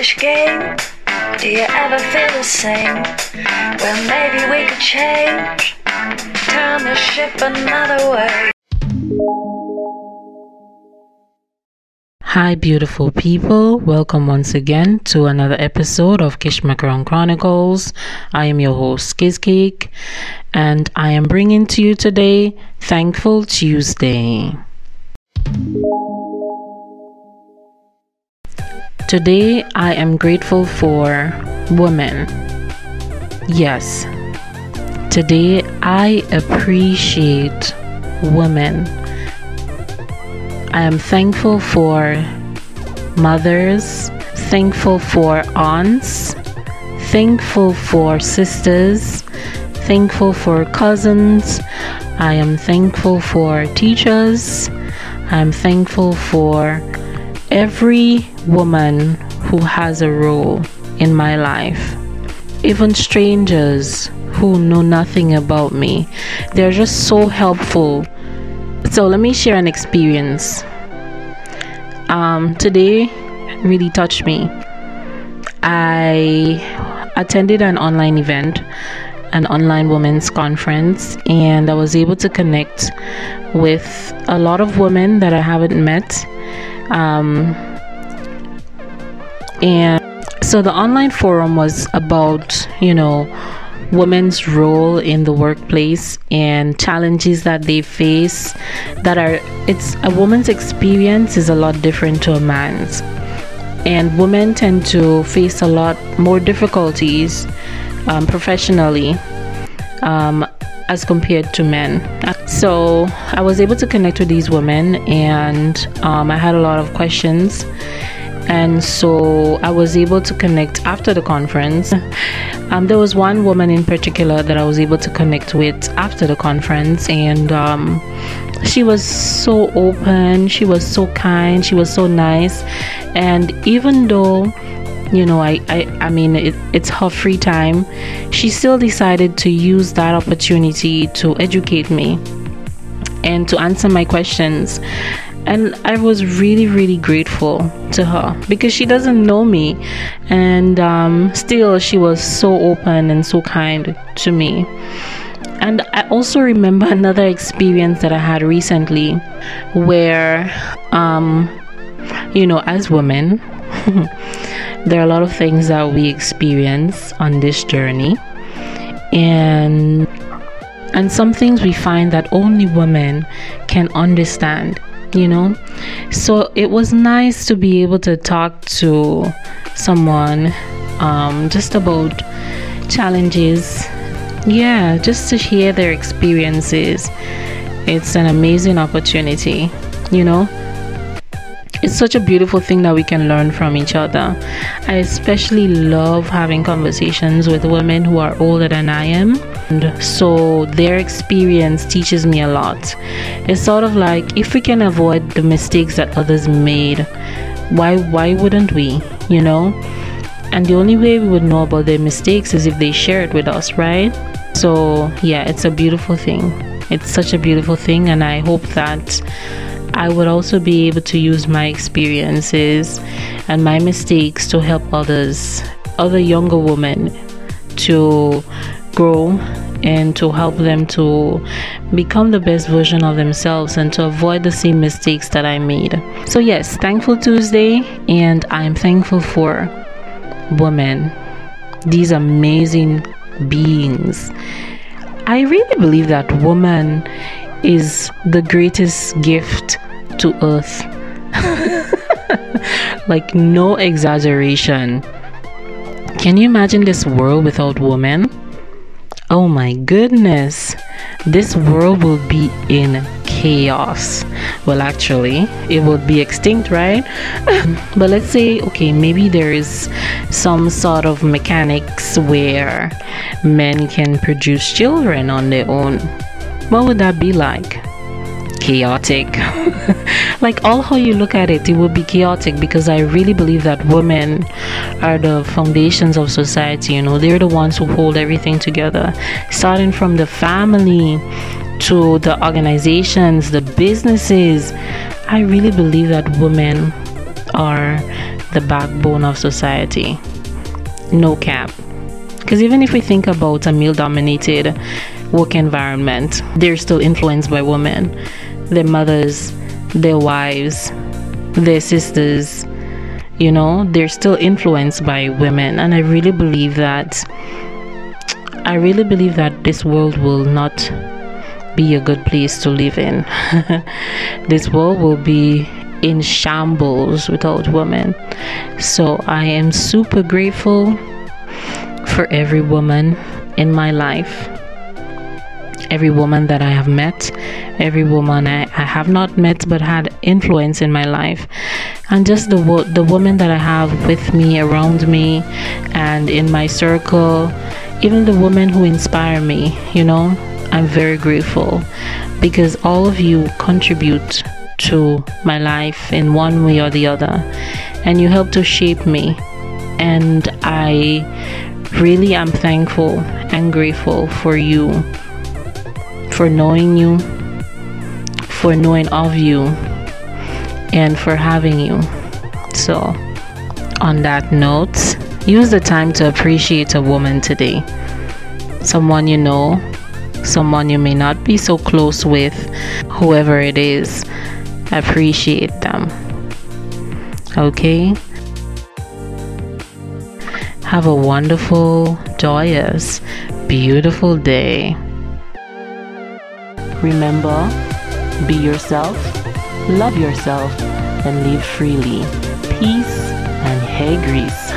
childish game? Do you ever feel the same? Well, maybe we could change. Turn the ship another way. Hi, beautiful people. Welcome once again to another episode of Kish Ma Krown Kronicles. I am your host, Kizcake, and I am bringing to you today Thankful Tuesday. Today, I am grateful for women. Yes, today I appreciate women. I am thankful for mothers, thankful for aunts, thankful for sisters, thankful for cousins. I am thankful for teachers. I am thankful for every woman who has a role in my life. Even strangers who know nothing about me, they're just so helpful so let me share an experience. Um, today really touched me. I attended an online event, an online women's conference, and I was able to connect with a lot of women that I haven't met. Um, and so the online forum was about, you know, women's role in the workplace and challenges that they face that are it's a woman's experience is a lot different to a man's and women tend to face a lot more difficulties um, professionally um, as compared to men. So I was able to connect with these women and um, I had a lot of questions. And so I was able to connect after the conference. Um, there was one woman in particular that I was able to connect with after the conference, and um, she was so open, she was so kind, she was so nice, and even though you know i i, I mean it, it's her free time she still decided to use that opportunity to educate me and to answer my questions. And I was really, really grateful to her because she doesn't know me, and um, still she was so open and so kind to me. And I also remember another experience that I had recently where, um, you know, as women, there are a lot of things that we experience on this journey, and and some things we find that only women can understand you know? So it was nice to be able to talk to someone um, just about challenges. Yeah just to hear their experiences. It's an amazing opportunity you know it's such a beautiful thing that we can learn from each other. I especially love having conversations with women who are older than I am. And so their experience teaches me a lot. It's sort of like if we can avoid the mistakes that others made, why why wouldn't we, you know? And the only way we would know about their mistakes is if they share it with us, right? So, yeah, it's a beautiful thing. It's such a beautiful thing and I hope that I would also be able to use my experiences and my mistakes to help others, other younger women, to grow and to help them to become the best version of themselves and to avoid the same mistakes that I made. So, yes, thankful Tuesday, and I'm thankful for women, these amazing beings. I really believe that woman is the greatest gift to earth. like, no exaggeration. Can you imagine this world without women? Oh my goodness, this world will be in chaos. Well, actually, it would be extinct, right? but let's say, okay, maybe there is some sort of mechanics where men can produce children on their own what would that be like? Chaotic. like all how you look at it, it would be chaotic because I really believe that women are the foundations of society. You know, they're the ones who hold everything together, starting from the family to the organizations, the businesses. I really believe that women are the backbone of society. No cap. Because even if we think about a male dominated work environment, they're still influenced by women, their mothers, their wives, their sisters. You know, they're still influenced by women. And I really believe that. I really believe that this world will not be a good place to live in. this world will be in shambles without women. So I am super grateful for every woman in my life. Every woman that I have met, every woman I, I have not met but had influence in my life, and just the the women that I have with me, around me, and in my circle, even the women who inspire me, you know, I'm very grateful. Because all of you contribute to my life in one way or the other. And you help to shape me. And I really am thankful and grateful for you for knowing you for knowing of you and for having you so on that note use the time to appreciate a woman today someone you know someone you may not be so close with, whoever it is, appreciate them. Okay? Have a wonderful, joyous, beautiful day. Remember, be yourself, love yourself, and live freely. Peace and hey grease.